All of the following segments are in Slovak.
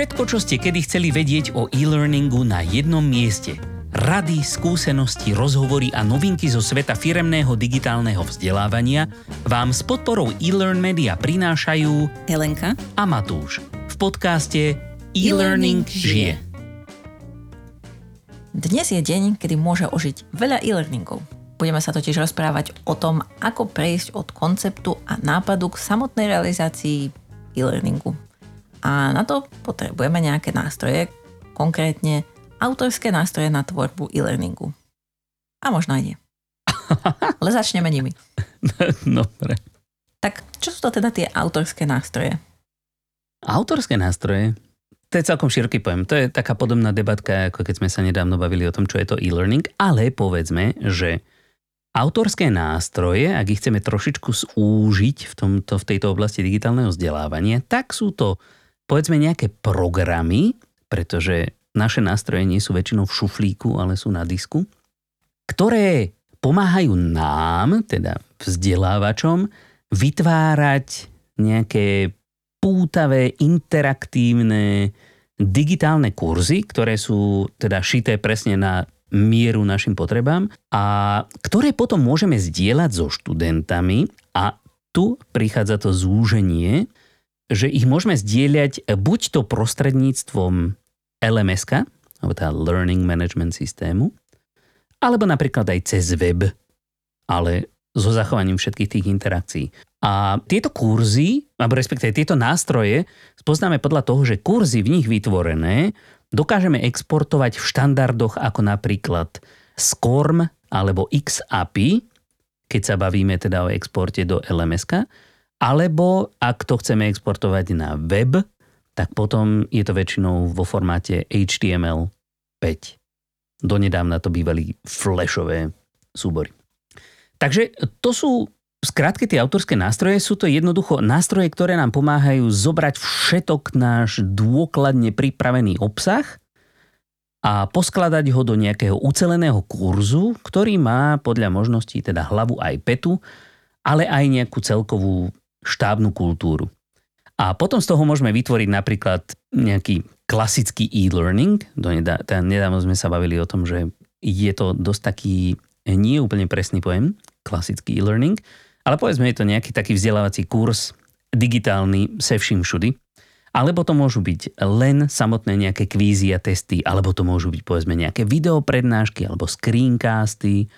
Všetko, čo ste kedy chceli vedieť o e-learningu na jednom mieste. Rady, skúsenosti, rozhovory a novinky zo sveta firemného digitálneho vzdelávania vám s podporou e-learn media prinášajú Helenka a Matúš v podcaste E-Learning žije. Dnes je deň, kedy môže ožiť veľa e-learningov. Budeme sa totiž rozprávať o tom, ako prejsť od konceptu a nápadu k samotnej realizácii e-learningu. A na to potrebujeme nejaké nástroje, konkrétne autorské nástroje na tvorbu e-learningu. A možno aj nie. Ale začneme nimi. Dobre. Tak čo sú to teda tie autorské nástroje? Autorské nástroje? To je celkom široký pojem. To je taká podobná debatka, ako keď sme sa nedávno bavili o tom, čo je to e-learning, ale povedzme, že autorské nástroje, ak ich chceme trošičku zúžiť v, tomto, v tejto oblasti digitálneho vzdelávania, tak sú to povedzme nejaké programy, pretože naše nástroje nie sú väčšinou v šuflíku, ale sú na disku, ktoré pomáhajú nám, teda vzdelávačom, vytvárať nejaké pútavé, interaktívne, digitálne kurzy, ktoré sú teda šité presne na mieru našim potrebám a ktoré potom môžeme zdieľať so študentami a tu prichádza to zúženie, že ich môžeme zdieľať buď to prostredníctvom lms alebo teda Learning Management systému, alebo napríklad aj cez web, ale so zachovaním všetkých tých interakcií. A tieto kurzy, alebo respektíve tieto nástroje, spoznáme podľa toho, že kurzy v nich vytvorené dokážeme exportovať v štandardoch ako napríklad SCORM alebo XAPI, keď sa bavíme teda o exporte do lms alebo ak to chceme exportovať na web, tak potom je to väčšinou vo formáte HTML5. Donedávna to bývali flashové súbory. Takže to sú Skrátke tie autorské nástroje sú to jednoducho nástroje, ktoré nám pomáhajú zobrať všetok náš dôkladne pripravený obsah a poskladať ho do nejakého uceleného kurzu, ktorý má podľa možností teda hlavu aj petu, ale aj nejakú celkovú štábnu kultúru. A potom z toho môžeme vytvoriť napríklad nejaký klasický e-learning. Nedávno sme sa bavili o tom, že je to dosť taký nie úplne presný pojem, klasický e-learning, ale povedzme, je to nejaký taký vzdelávací kurz, digitálny, se vším všudy. Alebo to môžu byť len samotné nejaké kvízy a testy, alebo to môžu byť povedzme nejaké videoprednášky, alebo screencasty,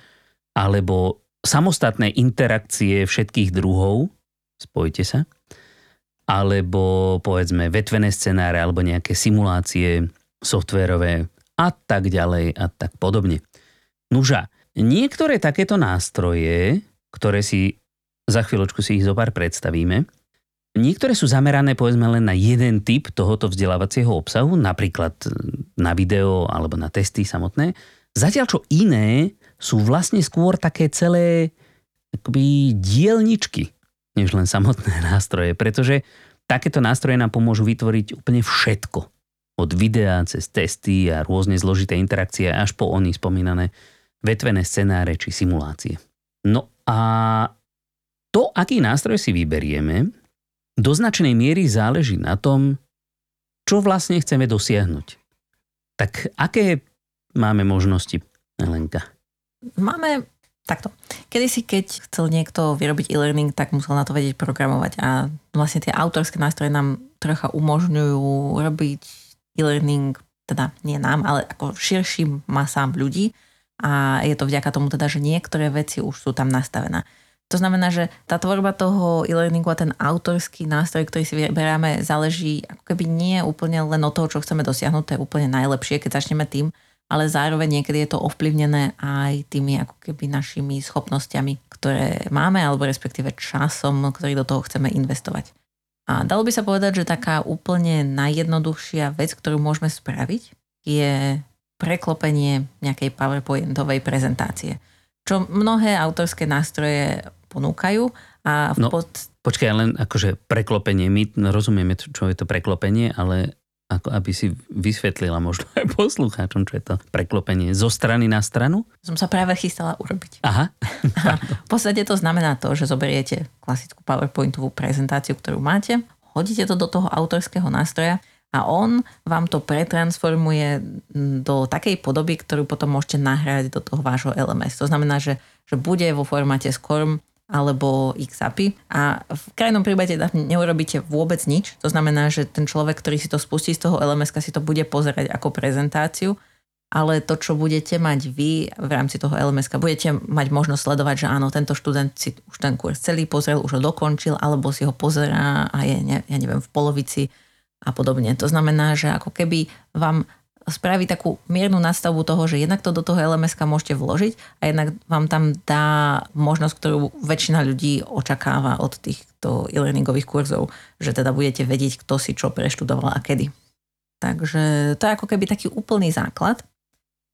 alebo samostatné interakcie všetkých druhov, spojite sa, alebo povedzme vetvené scenáre, alebo nejaké simulácie softverové a tak ďalej a tak podobne. Nuža, niektoré takéto nástroje, ktoré si za chvíľočku si ich zopár predstavíme. Niektoré sú zamerané povedzme len na jeden typ tohoto vzdelávacieho obsahu, napríklad na video alebo na testy samotné. Zatiaľ čo iné sú vlastne skôr také celé akoby dielničky, než len samotné nástroje, pretože takéto nástroje nám pomôžu vytvoriť úplne všetko. Od videa cez testy a rôzne zložité interakcie až po oni spomínané vetvené scenáre či simulácie. No a to, aký nástroj si vyberieme, do značnej miery záleží na tom, čo vlastne chceme dosiahnuť. Tak aké máme možnosti, Helenka? Máme takto. Kedy si, keď chcel niekto vyrobiť e-learning, tak musel na to vedieť programovať a vlastne tie autorské nástroje nám trocha umožňujú robiť e-learning, teda nie nám, ale ako širším masám ľudí a je to vďaka tomu teda, že niektoré veci už sú tam nastavené. To znamená, že tá tvorba toho e-learningu a ten autorský nástroj, ktorý si vyberáme, záleží ako keby nie úplne len od toho, čo chceme dosiahnuť, to je úplne najlepšie, keď začneme tým, ale zároveň niekedy je to ovplyvnené aj tými ako keby našimi schopnosťami, ktoré máme, alebo respektíve časom, ktorý do toho chceme investovať. A dalo by sa povedať, že taká úplne najjednoduchšia vec, ktorú môžeme spraviť, je preklopenie nejakej PowerPointovej prezentácie. Čo mnohé autorské nástroje ponúkajú. A v no, pod... počkaj, len akože preklopenie, my rozumieme, čo je to preklopenie, ale ako aby si vysvetlila možno aj poslucháčom, čo je to preklopenie zo strany na stranu? Som sa práve chystala urobiť. Aha. Aha. V podstate to znamená to, že zoberiete klasickú PowerPointovú prezentáciu, ktorú máte, hodíte to do toho autorského nástroja a on vám to pretransformuje do takej podoby, ktorú potom môžete nahrať do toho vášho LMS. To znamená, že, že bude vo formáte SCORM alebo XAPI a v krajnom prípade neurobíte vôbec nič. To znamená, že ten človek, ktorý si to spustí z toho LMS, si to bude pozerať ako prezentáciu ale to, čo budete mať vy v rámci toho LMS, budete mať možnosť sledovať, že áno, tento študent si už ten kurz celý pozrel, už ho dokončil, alebo si ho pozerá a je, ne, ja neviem, v polovici a podobne. To znamená, že ako keby vám spraví takú miernu nastavbu toho, že jednak to do toho LMS môžete vložiť a jednak vám tam dá možnosť, ktorú väčšina ľudí očakáva od týchto e-learningových kurzov, že teda budete vedieť, kto si čo preštudoval a kedy. Takže to je ako keby taký úplný základ.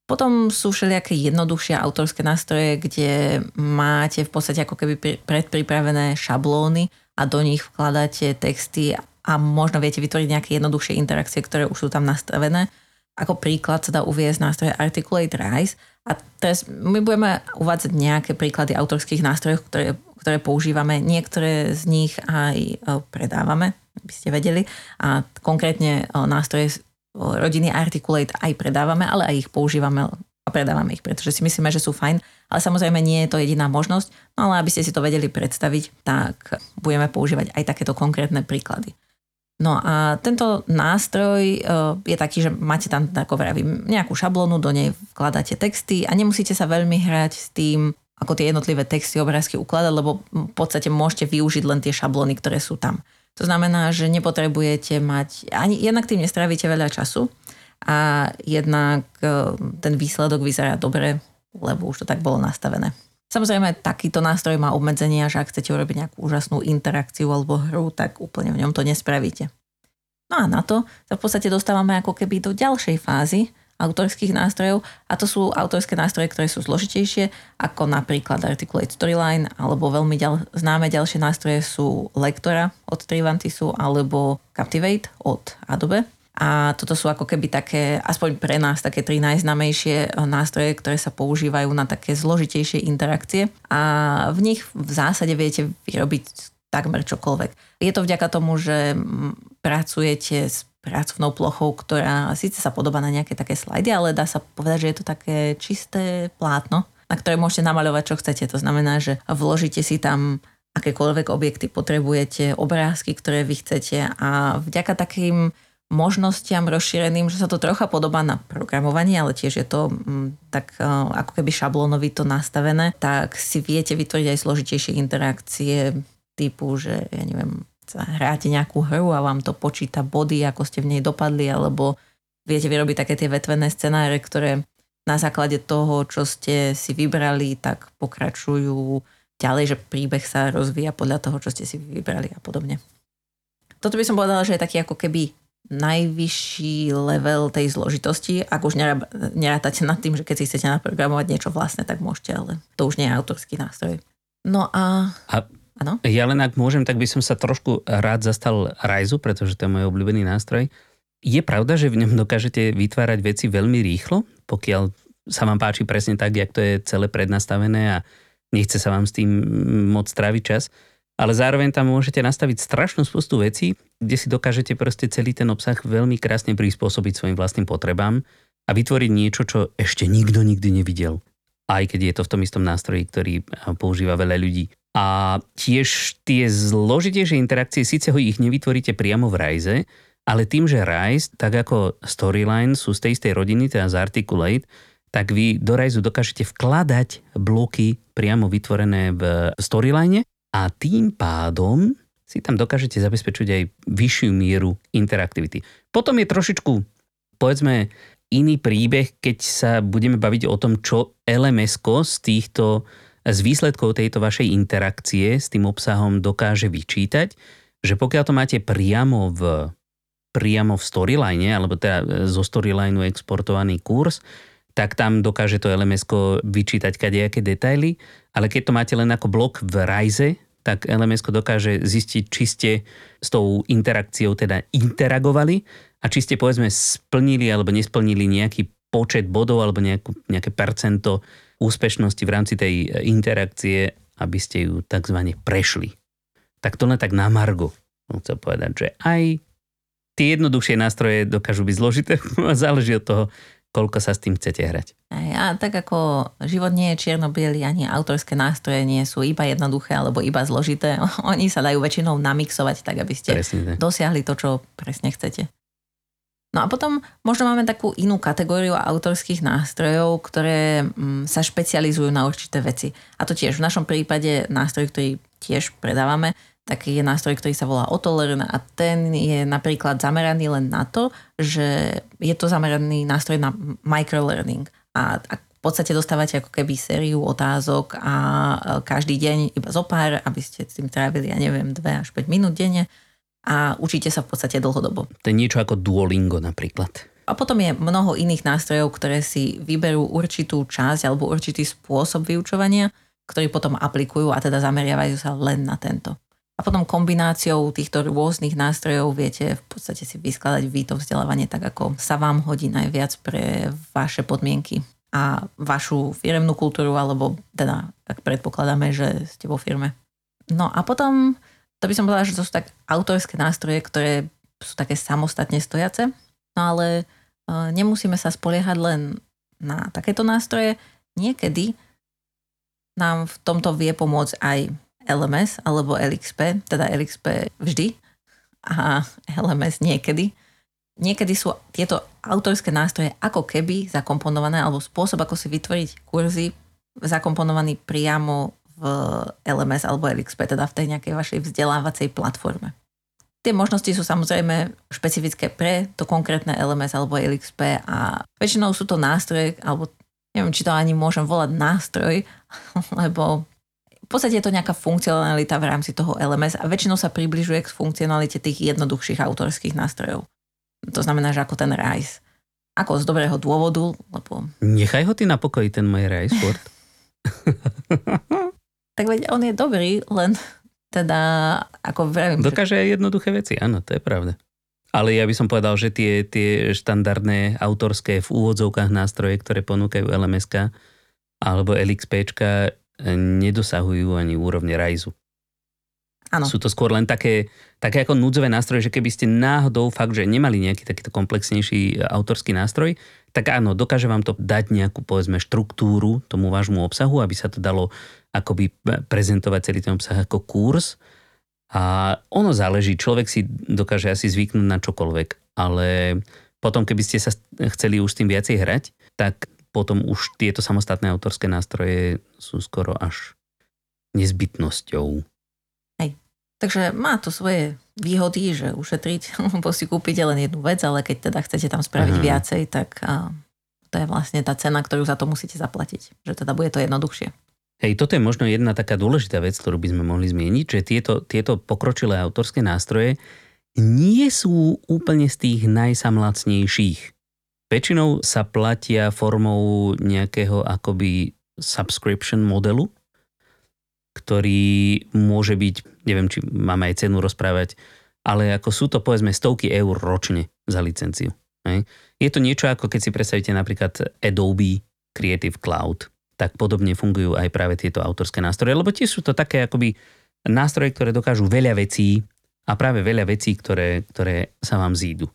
Potom sú všelijaké jednoduchšie autorské nástroje, kde máte v podstate ako keby predpripravené šablóny a do nich vkladáte texty a možno viete vytvoriť nejaké jednoduchšie interakcie, ktoré už sú tam nastavené. Ako príklad sa dá uviezť nástroje Articulate Rise a teraz my budeme uvádzať nejaké príklady autorských nástrojov, ktoré, ktoré používame. Niektoré z nich aj e, predávame, aby ste vedeli. A konkrétne e, nástroje rodiny Articulate aj predávame, ale aj ich používame a predávame ich, pretože si myslíme, že sú fajn. Ale samozrejme nie je to jediná možnosť, no ale aby ste si to vedeli predstaviť, tak budeme používať aj takéto konkrétne príklady. No a tento nástroj e, je taký, že máte tam, ako vravím, nejakú šablónu, do nej vkladáte texty a nemusíte sa veľmi hrať s tým, ako tie jednotlivé texty, obrázky ukladať, lebo v podstate môžete využiť len tie šablóny, ktoré sú tam. To znamená, že nepotrebujete mať, ani jednak tým nestravíte veľa času a jednak e, ten výsledok vyzerá dobre, lebo už to tak bolo nastavené. Samozrejme, takýto nástroj má obmedzenia, že ak chcete urobiť nejakú úžasnú interakciu alebo hru, tak úplne v ňom to nespravíte. No a na to sa v podstate dostávame ako keby do ďalšej fázy, autorských nástrojov a to sú autorské nástroje, ktoré sú zložitejšie, ako napríklad Articulate Storyline alebo veľmi ďal, známe ďalšie nástroje sú Lektora od Trivantisu alebo Captivate od Adobe. A toto sú ako keby také, aspoň pre nás, také tri najznamejšie eh, nástroje, ktoré sa používajú na také zložitejšie interakcie. A v nich v zásade viete vyrobiť takmer čokoľvek. Je to vďaka tomu, že mm, pracujete s pracovnou plochou, ktorá síce sa podobá na nejaké také slajdy, ale dá sa povedať, že je to také čisté plátno, na ktoré môžete namaľovať, čo chcete. To znamená, že vložíte si tam akékoľvek objekty, potrebujete obrázky, ktoré vy chcete a vďaka takým možnostiam rozšíreným, že sa to trocha podobá na programovanie, ale tiež je to mm, tak e, ako keby šablónovito nastavené, tak si viete vytvoriť aj zložitejšie interakcie typu, že ja neviem, hráte nejakú hru a vám to počíta body, ako ste v nej dopadli, alebo viete vyrobiť také tie vetvené scenáre, ktoré na základe toho, čo ste si vybrali, tak pokračujú ďalej, že príbeh sa rozvíja podľa toho, čo ste si vybrali a podobne. Toto by som povedala, že je taký ako keby najvyšší level tej zložitosti, ak už nerátate nad tým, že keď si chcete naprogramovať niečo vlastné, tak môžete, ale to už nie je autorský nástroj. No a... A Ano? Ja len ak môžem, tak by som sa trošku rád zastal Rajzu, pretože to je môj obľúbený nástroj. Je pravda, že v ňom dokážete vytvárať veci veľmi rýchlo, pokiaľ sa vám páči presne tak, jak to je celé prednastavené a nechce sa vám s tým moc tráviť čas. Ale zároveň tam môžete nastaviť strašnú spustu vecí, kde si dokážete proste celý ten obsah veľmi krásne prispôsobiť svojim vlastným potrebám a vytvoriť niečo, čo ešte nikto nikdy nevidel. Aj keď je to v tom istom nástroji, ktorý používa veľa ľudí. A tiež tie zložitejšie interakcie, síce ho ich nevytvoríte priamo v Rise, ale tým, že Rise, tak ako Storyline, sú z tej istej rodiny, teda z Articulate, tak vy do Rise dokážete vkladať bloky priamo vytvorené v Storyline a tým pádom si tam dokážete zabezpečiť aj vyššiu mieru interaktivity. Potom je trošičku, povedzme, iný príbeh, keď sa budeme baviť o tom, čo LMS z týchto z výsledkov tejto vašej interakcie s tým obsahom dokáže vyčítať, že pokiaľ to máte priamo v, priamo v storyline, alebo teda zo storylineu exportovaný kurz, tak tam dokáže to lms vyčítať kadejaké detaily, ale keď to máte len ako blok v Rise, tak lms dokáže zistiť, či ste s tou interakciou teda interagovali a či ste povedzme splnili alebo nesplnili nejaký počet bodov alebo nejakú, nejaké percento úspešnosti v rámci tej e, interakcie, aby ste ju tzv. prešli. Tak to len tak na margo. Chcem povedať, že aj tie jednoduchšie nástroje dokážu byť zložité, záleží od toho, koľko sa s tým chcete hrať. A tak ako život nie je čierno ani autorské nástroje nie sú iba jednoduché alebo iba zložité. Oni sa dajú väčšinou namixovať tak, aby ste dosiahli to, čo presne chcete. No a potom možno máme takú inú kategóriu autorských nástrojov, ktoré mm, sa špecializujú na určité veci. A to tiež v našom prípade nástroj, ktorý tiež predávame, taký je nástroj, ktorý sa volá Otolearn a ten je napríklad zameraný len na to, že je to zameraný nástroj na microlearning. A, a v podstate dostávate ako keby sériu otázok a každý deň iba zo pár, aby ste s tým trávili, ja neviem, 2 až 5 minút denne a učíte sa v podstate dlhodobo. To je niečo ako Duolingo napríklad. A potom je mnoho iných nástrojov, ktoré si vyberú určitú časť alebo určitý spôsob vyučovania, ktorý potom aplikujú a teda zameriavajú sa len na tento. A potom kombináciou týchto rôznych nástrojov viete v podstate si vyskladať vy to vzdelávanie tak, ako sa vám hodí najviac pre vaše podmienky a vašu firemnú kultúru, alebo teda, ak predpokladáme, že ste vo firme. No a potom to by som povedala, že to sú tak autorské nástroje, ktoré sú také samostatne stojace, no ale e, nemusíme sa spoliehať len na takéto nástroje. Niekedy nám v tomto vie pomôcť aj LMS alebo LXP, teda LXP vždy a LMS niekedy. Niekedy sú tieto autorské nástroje ako keby zakomponované, alebo spôsob, ako si vytvoriť kurzy, zakomponovaný priamo v LMS alebo LXP, teda v tej nejakej vašej vzdelávacej platforme. Tie možnosti sú samozrejme špecifické pre to konkrétne LMS alebo LXP a väčšinou sú to nástroje, alebo neviem, či to ani môžem volať nástroj, lebo v podstate je to nejaká funkcionalita v rámci toho LMS a väčšinou sa približuje k funkcionalite tých jednoduchších autorských nástrojov. To znamená, že ako ten RISE. Ako z dobrého dôvodu, lebo... Nechaj ho ty na pokoji, ten môj RISE Word. tak veď on je dobrý, len teda, ako vravím... Dokáže že... aj jednoduché veci, áno, to je pravda. Ale ja by som povedal, že tie, tie štandardné autorské v úvodzovkách nástroje, ktoré ponúkajú LMSK alebo LXPčka, nedosahujú ani úrovne rajzu. Ano. Sú to skôr len také, také ako núdzové nástroje, že keby ste náhodou fakt, že nemali nejaký takýto komplexnejší autorský nástroj, tak áno, dokáže vám to dať nejakú, povedzme, štruktúru tomu vášmu obsahu, aby sa to dalo akoby prezentovať celý ten obsah ako kurz. A ono záleží, človek si dokáže asi zvyknúť na čokoľvek, ale potom, keby ste sa chceli už s tým viacej hrať, tak potom už tieto samostatné autorské nástroje sú skoro až nezbytnosťou. Hej. Takže má to svoje výhody, že ušetriť, lebo si kúpite len jednu vec, ale keď teda chcete tam spraviť Aha. viacej, tak a, to je vlastne tá cena, ktorú za to musíte zaplatiť. Že teda bude to jednoduchšie. Hej, toto je možno jedna taká dôležitá vec, ktorú by sme mohli zmieniť, že tieto, tieto pokročilé autorské nástroje nie sú úplne z tých najsamlacnejších. Väčšinou sa platia formou nejakého akoby subscription modelu, ktorý môže byť, neviem, či máme aj cenu rozprávať, ale ako sú to povedzme stovky eur ročne za licenciu. Je to niečo ako keď si predstavíte napríklad Adobe Creative Cloud, tak podobne fungujú aj práve tieto autorské nástroje, lebo tie sú to také akoby nástroje, ktoré dokážu veľa vecí a práve veľa vecí, ktoré, ktoré sa vám zídu.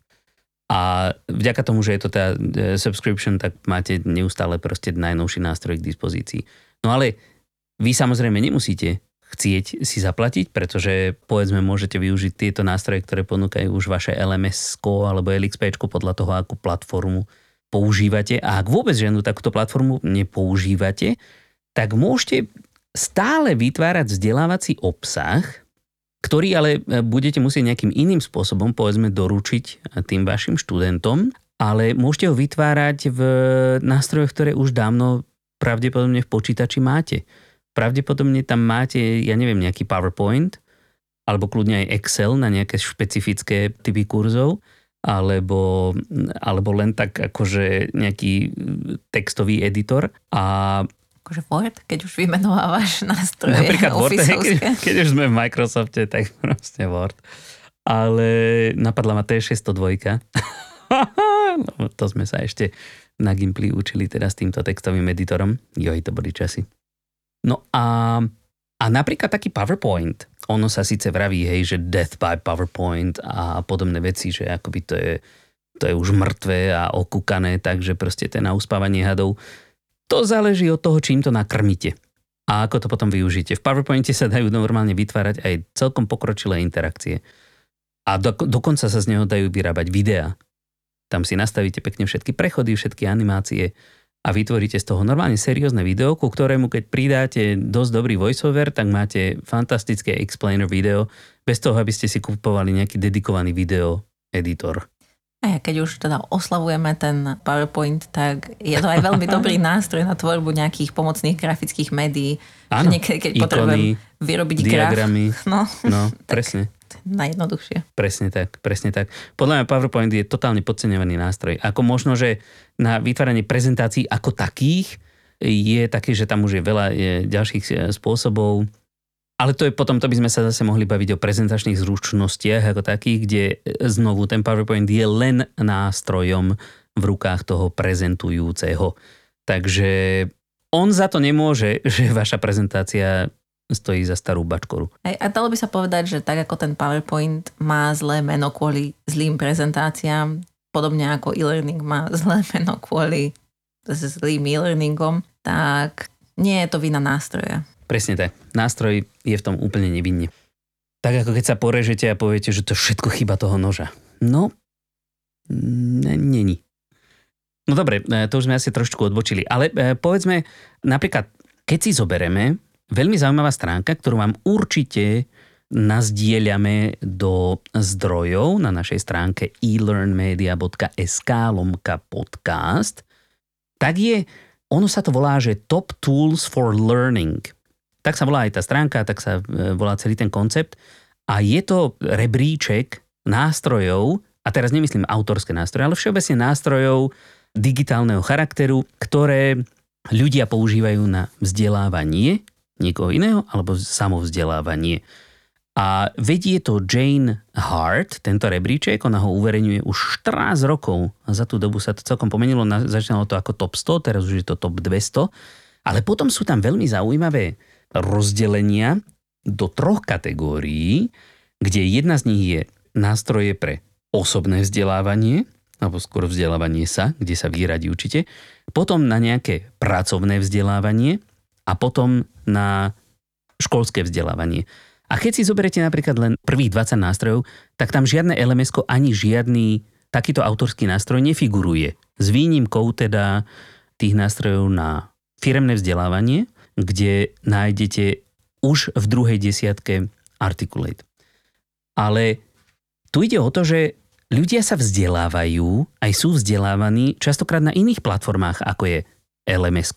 A vďaka tomu, že je to tá e, subscription, tak máte neustále proste najnovší nástroj k dispozícii. No ale vy samozrejme nemusíte chcieť si zaplatiť, pretože povedzme môžete využiť tieto nástroje, ktoré ponúkajú už vaše LMS alebo LXP podľa toho, akú platformu používate a ak vôbec žiadnu takúto platformu nepoužívate, tak môžete stále vytvárať vzdelávací obsah, ktorý ale e, budete musieť nejakým iným spôsobom, povedzme, doručiť e, tým vašim študentom, ale môžete ho vytvárať v nástrojoch, ktoré už dávno pravdepodobne v počítači máte. Pravdepodobne tam máte, ja neviem, nejaký PowerPoint, alebo kľudne aj Excel na nejaké špecifické typy kurzov alebo, alebo len tak akože nejaký textový editor a akože Word, keď už vymenovávaš nástroje Napríklad Word, keď, keď už sme v Microsofte, tak proste Word. Ale napadla ma T602. no, to sme sa ešte na Gimply učili teda s týmto textovým editorom. Joj, to boli časy. No a A napríklad taký PowerPoint, ono sa síce vraví, hej, že death by PowerPoint a podobné veci, že akoby to je, to je už mŕtve a okúkané, takže proste to je na uspávanie hadov. To záleží od toho, čím to nakrmíte a ako to potom využite. V PowerPointe sa dajú normálne vytvárať aj celkom pokročilé interakcie. A do, dokonca sa z neho dajú vyrábať videá. Tam si nastavíte pekne všetky prechody, všetky animácie a vytvoríte z toho normálne seriózne video, ku ktorému keď pridáte dosť dobrý voiceover, tak máte fantastické explainer video, bez toho, aby ste si kupovali nejaký dedikovaný video editor. A keď už teda oslavujeme ten PowerPoint, tak je to aj veľmi dobrý nástroj na tvorbu nejakých pomocných grafických médií. Áno, niekedy, keď ikony, potrebujem vyrobiť diagramy. graf. No, no presne. Najjednoduchšie. Presne tak, presne tak. Podľa mňa PowerPoint je totálne podceňovaný nástroj. Ako možno, že na vytváranie prezentácií ako takých je taký, že tam už je veľa ďalších e, spôsobov. Ale to je potom, to by sme sa zase mohli baviť o prezentačných zručnostiach ako takých, kde e, znovu ten PowerPoint je len nástrojom v rukách toho prezentujúceho. Takže on za to nemôže, že vaša prezentácia stojí za starú bačkoru. Aj, a dalo by sa povedať, že tak ako ten PowerPoint má zlé meno kvôli zlým prezentáciám, podobne ako e-learning má zlé meno kvôli zlým e-learningom, tak nie je to vina nástroja. Presne tak. Nástroj je v tom úplne nevinne. Tak ako keď sa porežete a poviete, že to všetko chyba toho noža. No, není. No dobre, e, to už sme asi trošku odbočili. Ale e, povedzme, napríklad, keď si zobereme Veľmi zaujímavá stránka, ktorú vám určite nazdieľame do zdrojov na našej stránke elearnmedia.sk lomka podcast, tak je, ono sa to volá, že Top Tools for Learning. Tak sa volá aj tá stránka, tak sa e, volá celý ten koncept. A je to rebríček nástrojov, a teraz nemyslím autorské nástroje, ale všeobecne nástrojov digitálneho charakteru, ktoré ľudia používajú na vzdelávanie niekoho iného alebo samovzdelávanie. A vedie to Jane Hart, tento rebríček, ona ho uverejňuje už 14 rokov a za tú dobu sa to celkom pomenilo, začínalo to ako top 100, teraz už je to top 200, ale potom sú tam veľmi zaujímavé rozdelenia do troch kategórií, kde jedna z nich je nástroje pre osobné vzdelávanie, alebo skôr vzdelávanie sa, kde sa vyradi učite, potom na nejaké pracovné vzdelávanie, a potom na školské vzdelávanie. A keď si zoberiete napríklad len prvých 20 nástrojov, tak tam žiadne lms ani žiadny takýto autorský nástroj nefiguruje. S výnimkou teda tých nástrojov na firemné vzdelávanie, kde nájdete už v druhej desiatke Articulate. Ale tu ide o to, že ľudia sa vzdelávajú, aj sú vzdelávaní častokrát na iných platformách, ako je lms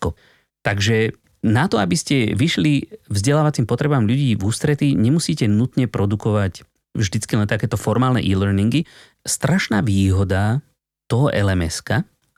Takže na to, aby ste vyšli vzdelávacím potrebám ľudí v ústretí, nemusíte nutne produkovať vždycky len takéto formálne e-learningy. Strašná výhoda toho lms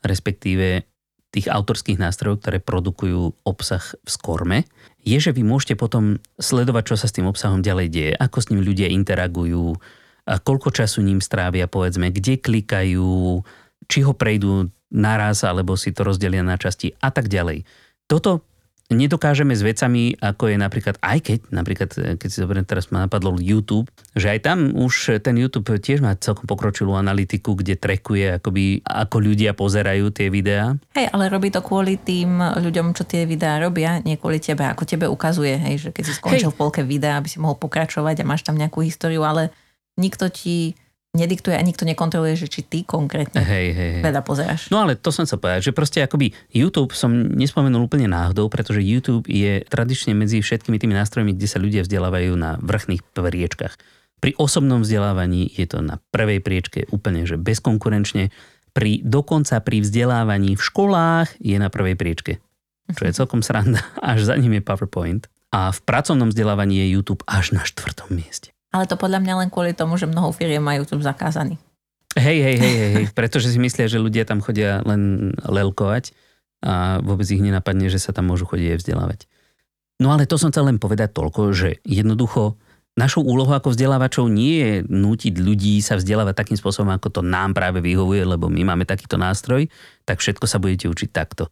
respektíve tých autorských nástrojov, ktoré produkujú obsah v Skorme, je, že vy môžete potom sledovať, čo sa s tým obsahom ďalej deje, ako s ním ľudia interagujú, koľko času ním strávia, povedzme, kde klikajú, či ho prejdú naraz, alebo si to rozdelia na časti a tak ďalej. Toto nedokážeme s vecami, ako je napríklad, aj keď, napríklad, eh, keď si zoberiem, teraz ma napadlo YouTube, že aj tam už ten YouTube tiež má celkom pokročilú analytiku, kde trekuje, akoby, ako ľudia pozerajú tie videá. Hej, ale robí to kvôli tým ľuďom, čo tie videá robia, nie kvôli tebe, ako tebe ukazuje, hej, že keď si skončil hej. v polke videa, aby si mohol pokračovať a máš tam nejakú históriu, ale nikto ti nediktuje a nikto nekontroluje, že či ty konkrétne hej, hej, hej. teda pozeráš. No ale to som sa povedať, že proste akoby YouTube som nespomenul úplne náhodou, pretože YouTube je tradične medzi všetkými tými nástrojmi, kde sa ľudia vzdelávajú na vrchných priečkach. Pri osobnom vzdelávaní je to na prvej priečke úplne že bezkonkurenčne. Pri, dokonca pri vzdelávaní v školách je na prvej priečke. Čo je celkom sranda. Až za ním je PowerPoint. A v pracovnom vzdelávaní je YouTube až na štvrtom mieste. Ale to podľa mňa len kvôli tomu, že mnoho firiem majú YouTube zakázaný. Hej, hej, hej, hej, pretože si myslia, že ľudia tam chodia len lelkovať a vôbec ich nenapadne, že sa tam môžu chodiť aj vzdelávať. No ale to som chcel len povedať toľko, že jednoducho našou úlohou ako vzdelávačov nie je nútiť ľudí sa vzdelávať takým spôsobom, ako to nám práve vyhovuje, lebo my máme takýto nástroj, tak všetko sa budete učiť takto.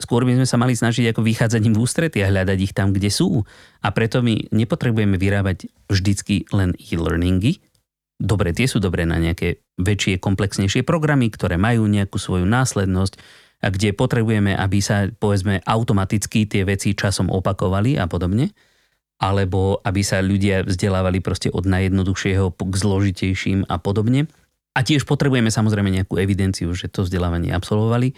Skôr by sme sa mali snažiť ako vychádzať im v ústrety a hľadať ich tam, kde sú. A preto my nepotrebujeme vyrábať vždycky len e-learningy. Dobre, tie sú dobré na nejaké väčšie, komplexnejšie programy, ktoré majú nejakú svoju následnosť a kde potrebujeme, aby sa povedzme automaticky tie veci časom opakovali a podobne alebo aby sa ľudia vzdelávali proste od najjednoduchšieho k zložitejším a podobne. A tiež potrebujeme samozrejme nejakú evidenciu, že to vzdelávanie absolvovali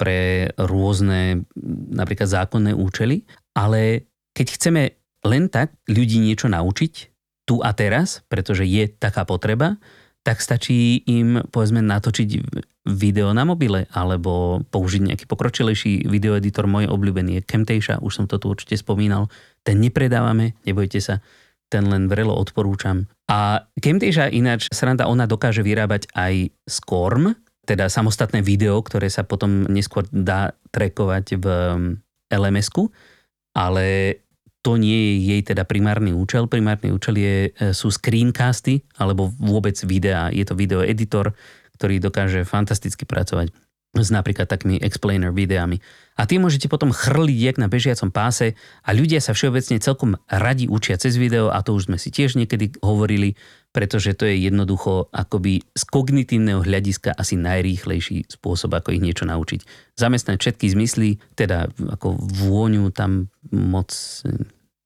pre rôzne napríklad zákonné účely, ale keď chceme len tak ľudí niečo naučiť tu a teraz, pretože je taká potreba, tak stačí im povedzme natočiť video na mobile alebo použiť nejaký pokročilejší videoeditor. Môj obľúbený je Camtasia, už som to tu určite spomínal. Ten nepredávame, nebojte sa, ten len vrelo odporúčam. A Camtasia ináč, sranda, ona dokáže vyrábať aj Scorm, teda samostatné video, ktoré sa potom neskôr dá trackovať v LMS-ku, ale to nie je jej teda primárny účel. Primárny účel je, e, sú screencasty alebo vôbec videá. Je to video editor, ktorý dokáže fantasticky pracovať s napríklad takými explainer videami. A tie môžete potom chrliť jak na bežiacom páse a ľudia sa všeobecne celkom radi učia cez video a to už sme si tiež niekedy hovorili, pretože to je jednoducho akoby z kognitívneho hľadiska asi najrýchlejší spôsob, ako ich niečo naučiť. Zamestnať všetky zmysly, teda ako vôňu tam moc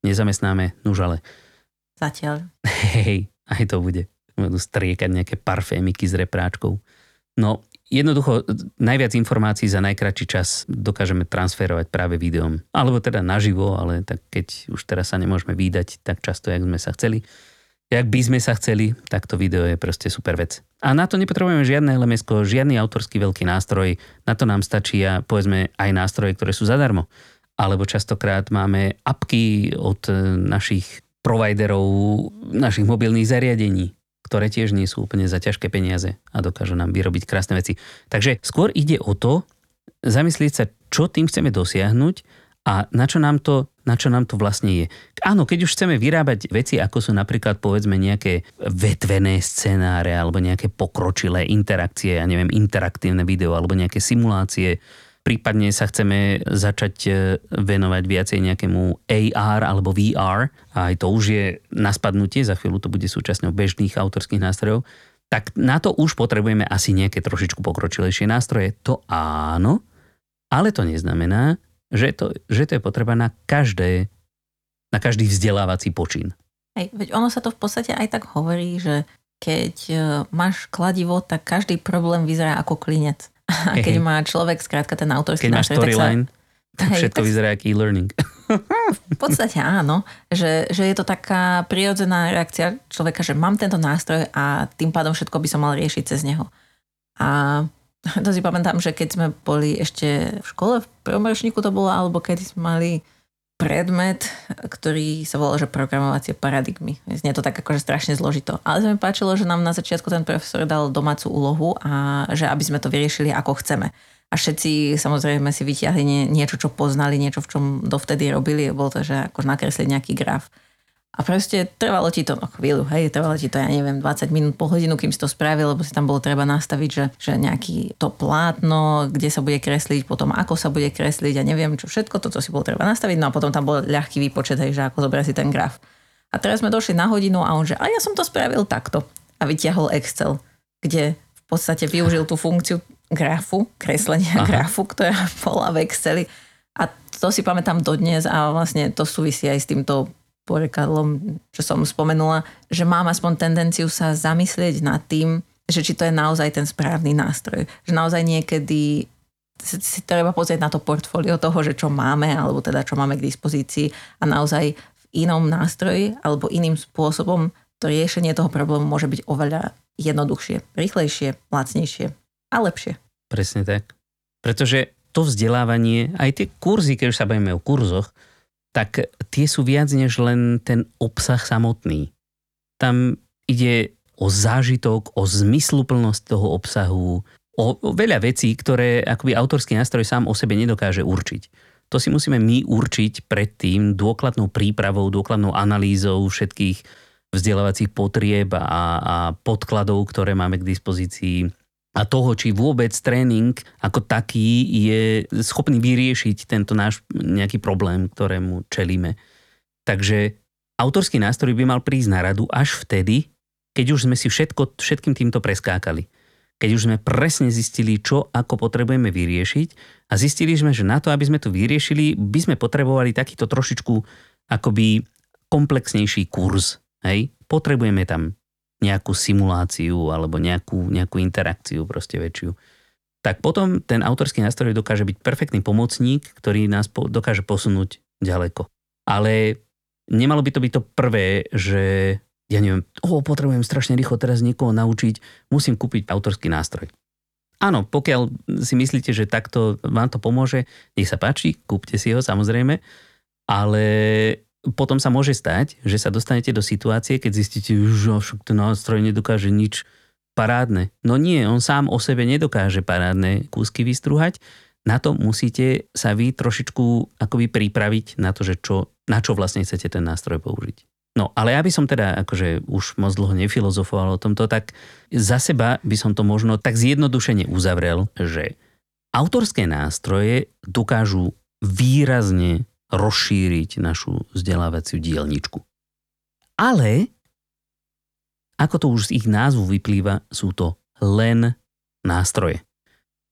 nezamestnáme, nuž ale... Zatiaľ. Hej, aj to bude. Budú striekať nejaké parfémiky s repráčkou. No, Jednoducho, najviac informácií za najkračší čas dokážeme transferovať práve videom. Alebo teda naživo, ale tak keď už teraz sa nemôžeme výdať tak často, jak sme sa chceli, jak by sme sa chceli, tak to video je proste super vec. A na to nepotrebujeme žiadne lms žiadny autorský veľký nástroj. Na to nám stačí a povedzme aj nástroje, ktoré sú zadarmo. Alebo častokrát máme apky od našich providerov, našich mobilných zariadení ktoré tiež nie sú úplne za ťažké peniaze a dokážu nám vyrobiť krásne veci. Takže skôr ide o to, zamyslieť sa, čo tým chceme dosiahnuť a na čo nám to, na čo nám to vlastne je. Áno, keď už chceme vyrábať veci, ako sú napríklad povedzme nejaké vetvené scenáre alebo nejaké pokročilé interakcie, ja neviem, interaktívne video alebo nejaké simulácie, prípadne sa chceme začať e, venovať viacej nejakému AR alebo VR, a aj to už je na spadnutie, za chvíľu to bude súčasťou bežných autorských nástrojov, tak na to už potrebujeme asi nejaké trošičku pokročilejšie nástroje. To áno, ale to neznamená, že to, že to je potreba na každé, na každý vzdelávací počín. Hej, veď ono sa to v podstate aj tak hovorí, že keď e, máš kladivo, tak každý problém vyzerá ako klinec. A keď má človek skrátka ten autorský Keď storyline, tak, hej, všetko tak, vyzerá ako e-learning. V podstate áno, že, že je to taká prirodzená reakcia človeka, že mám tento nástroj a tým pádom všetko by som mal riešiť cez neho. A to si pamätám, že keď sme boli ešte v škole, v prvom ročníku to bolo, alebo keď sme mali predmet, ktorý sa volal, že programovacie paradigmy. Znie to tak akože strašne zložito. Ale sa mi páčilo, že nám na začiatku ten profesor dal domácu úlohu a že aby sme to vyriešili ako chceme. A všetci samozrejme si vyťahli nie, niečo, čo poznali, niečo, v čom dovtedy robili. Bolo to, že ako nakresliť nejaký graf. A proste trvalo ti to no chvíľu, hej, trvalo ti to, ja neviem, 20 minút, po hodinu, kým si to spravil, lebo si tam bolo treba nastaviť, že, že nejaký to plátno, kde sa bude kresliť, potom ako sa bude kresliť a neviem čo všetko, toto si bolo treba nastaviť, no a potom tam bol ľahký výpočet, hej, že ako zobraziť ten graf. A teraz sme došli na hodinu a on že, a ja som to spravil takto. A vyťahol Excel, kde v podstate využil tú funkciu grafu, kreslenia Aha. grafu, ktorá bola v Exceli. A to si pamätám dodnes a vlastne to súvisí aj s týmto porekadlom, čo som spomenula, že mám aspoň tendenciu sa zamyslieť nad tým, že či to je naozaj ten správny nástroj. Že naozaj niekedy si, treba pozrieť na to portfólio toho, že čo máme, alebo teda čo máme k dispozícii a naozaj v inom nástroji alebo iným spôsobom to riešenie toho problému môže byť oveľa jednoduchšie, rýchlejšie, lacnejšie a lepšie. Presne tak. Pretože to vzdelávanie, aj tie kurzy, keď už sa bavíme o kurzoch, tak tie sú viac než len ten obsah samotný. Tam ide o zážitok, o zmysluplnosť toho obsahu, o, o veľa vecí, ktoré akoby autorský nástroj sám o sebe nedokáže určiť. To si musíme my určiť predtým dôkladnou prípravou, dôkladnou analýzou všetkých vzdelávacích potrieb a, a podkladov, ktoré máme k dispozícii a toho, či vôbec tréning ako taký je schopný vyriešiť tento náš nejaký problém, ktorému čelíme. Takže autorský nástroj by mal prísť na radu až vtedy, keď už sme si všetko, všetkým týmto preskákali. Keď už sme presne zistili, čo ako potrebujeme vyriešiť a zistili sme, že na to, aby sme to vyriešili, by sme potrebovali takýto trošičku akoby komplexnejší kurz. Hej? Potrebujeme tam nejakú simuláciu alebo nejakú, nejakú interakciu proste väčšiu. Tak potom ten autorský nástroj dokáže byť perfektný pomocník, ktorý nás po, dokáže posunúť ďaleko. Ale nemalo by to byť to prvé, že ja neviem, oh, potrebujem strašne rýchlo teraz niekoho naučiť, musím kúpiť autorský nástroj. Áno, pokiaľ si myslíte, že takto vám to pomôže, nech sa páči, kúpte si ho samozrejme, ale potom sa môže stať, že sa dostanete do situácie, keď zistíte, že ten nástroj nedokáže nič parádne. No nie, on sám o sebe nedokáže parádne kúsky vystruhať. Na to musíte sa vy trošičku akoby pripraviť na to, že čo, na čo vlastne chcete ten nástroj použiť. No, ale ja by som teda akože už moc dlho nefilozofoval o tomto, tak za seba by som to možno tak zjednodušene uzavrel, že autorské nástroje dokážu výrazne rozšíriť našu vzdelávaciu dielničku. Ale, ako to už z ich názvu vyplýva, sú to len nástroje.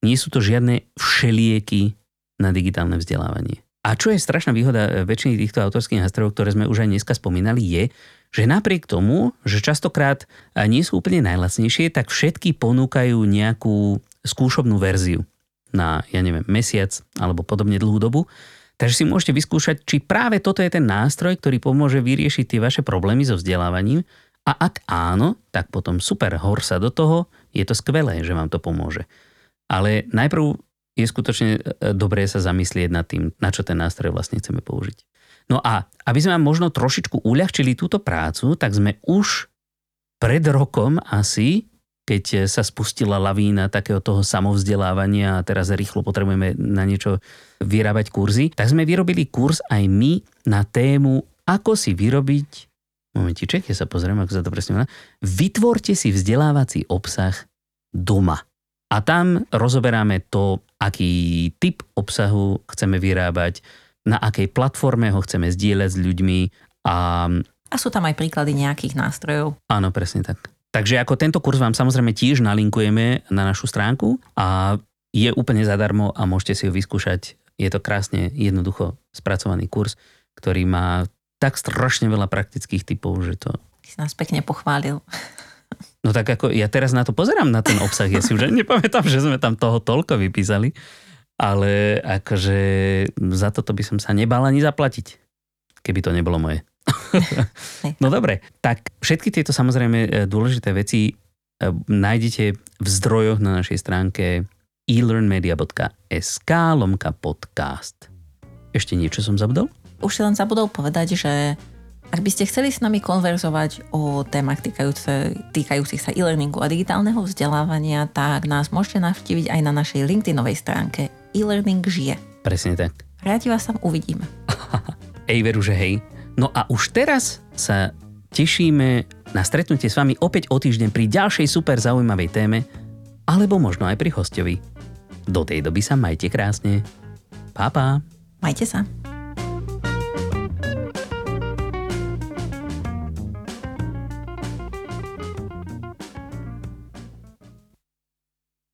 Nie sú to žiadne všelieky na digitálne vzdelávanie. A čo je strašná výhoda e, väčšiny týchto autorských nástrojov, ktoré sme už aj dneska spomínali, je, že napriek tomu, že častokrát e, nie sú úplne najlacnejšie, tak všetky ponúkajú nejakú skúšobnú verziu na, ja neviem, mesiac alebo podobne dlhú dobu. Takže si môžete vyskúšať, či práve toto je ten nástroj, ktorý pomôže vyriešiť tie vaše problémy so vzdelávaním. A ak áno, tak potom super, hor sa do toho, je to skvelé, že vám to pomôže. Ale najprv je skutočne e, dobré sa zamyslieť nad tým, na čo ten nástroj vlastne chceme použiť. No a aby sme vám možno trošičku uľahčili túto prácu, tak sme už pred rokom asi keď sa spustila lavína takého toho samovzdelávania a teraz rýchlo potrebujeme na niečo vyrábať kurzy, tak sme vyrobili kurz aj my na tému, ako si vyrobiť, momentiček, ja sa pozriem, ako sa to presne volá, vytvorte si vzdelávací obsah doma. A tam rozoberáme to, aký typ obsahu chceme vyrábať, na akej platforme ho chceme zdieľať s ľuďmi a... A sú tam aj príklady nejakých nástrojov. Áno, presne tak. Takže ako tento kurz vám samozrejme tiež nalinkujeme na našu stránku a je úplne zadarmo a môžete si ho vyskúšať. Je to krásne, jednoducho spracovaný kurz, ktorý má tak strašne veľa praktických typov, že to... Si nás pekne pochválil. No tak ako ja teraz na to pozerám, na ten obsah. Ja si už nepamätám, že sme tam toho toľko vypísali. Ale akože za toto by som sa nebal ani zaplatiť, keby to nebolo moje. no dobre, tak všetky tieto samozrejme e, dôležité veci e, nájdete v zdrojoch na našej stránke elearnmedia.sk lomka podcast. Ešte niečo som zabudol? Už si len zabudol povedať, že ak by ste chceli s nami konverzovať o témach týkajúce, týkajúcich sa e-learningu a digitálneho vzdelávania, tak nás môžete navštíviť aj na našej LinkedInovej stránke e-learning žije. Presne tak. Rádi vás tam uvidíme. Ej, veru, že hej. No a už teraz sa tešíme na stretnutie s vami opäť o týždeň pri ďalšej super zaujímavej téme, alebo možno aj pri hostovi. Do tej doby sa majte krásne. Pa, pa. Majte sa.